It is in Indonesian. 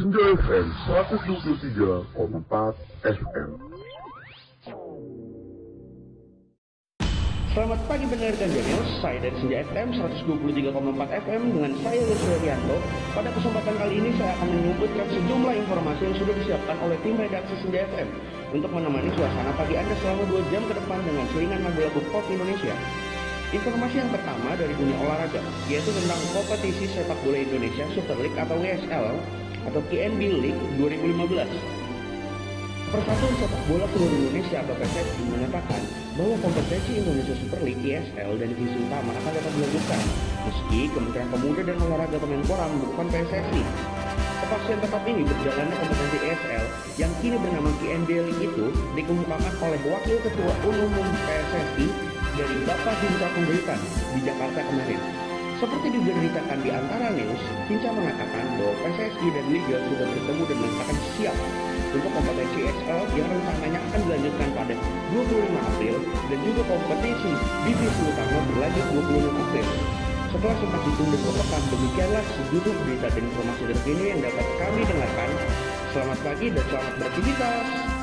Senja FM 123,4 FM. Selamat pagi pendengar News, saya dari Senja FM 123,4 FM dengan saya Yusuf Rianto. Pada kesempatan kali ini saya akan menyebutkan sejumlah informasi yang sudah disiapkan oleh tim redaksi Senja FM untuk menemani suasana pagi Anda selama 2 jam ke depan dengan selingan lagu-lagu pop Indonesia. Informasi yang pertama dari dunia olahraga, yaitu tentang kompetisi sepak bola Indonesia Super League atau WSL atau KNB League 2015. Persatuan Sepak Bola Seluruh Indonesia atau PSSI menyatakan bahwa kompetisi Indonesia Super League ISL dan divisi utama akan dapat dilanjutkan meski Kementerian Pemuda dan Olahraga Kemenpora mendukung PSSI. Kepastian tetap ini berjalannya kompetisi ISL yang kini bernama KNB League itu dikemukakan oleh Wakil Ketua Umum PSSI dari Bapak Hinca Penggeritan di Jakarta kemarin. Seperti diberitakan di antara news, Hinca mengatakan bahwa PSSI dan Liga sudah bertemu dan menyatakan siap untuk kompetisi XL yang rencananya akan dilanjutkan pada 25 April dan juga kompetisi divisi utama berlanjut 26 April. Setelah sempat ditunda sepekan, demikianlah seluruh berita dan informasi terkini yang dapat kami dengarkan. Selamat pagi dan selamat beraktivitas.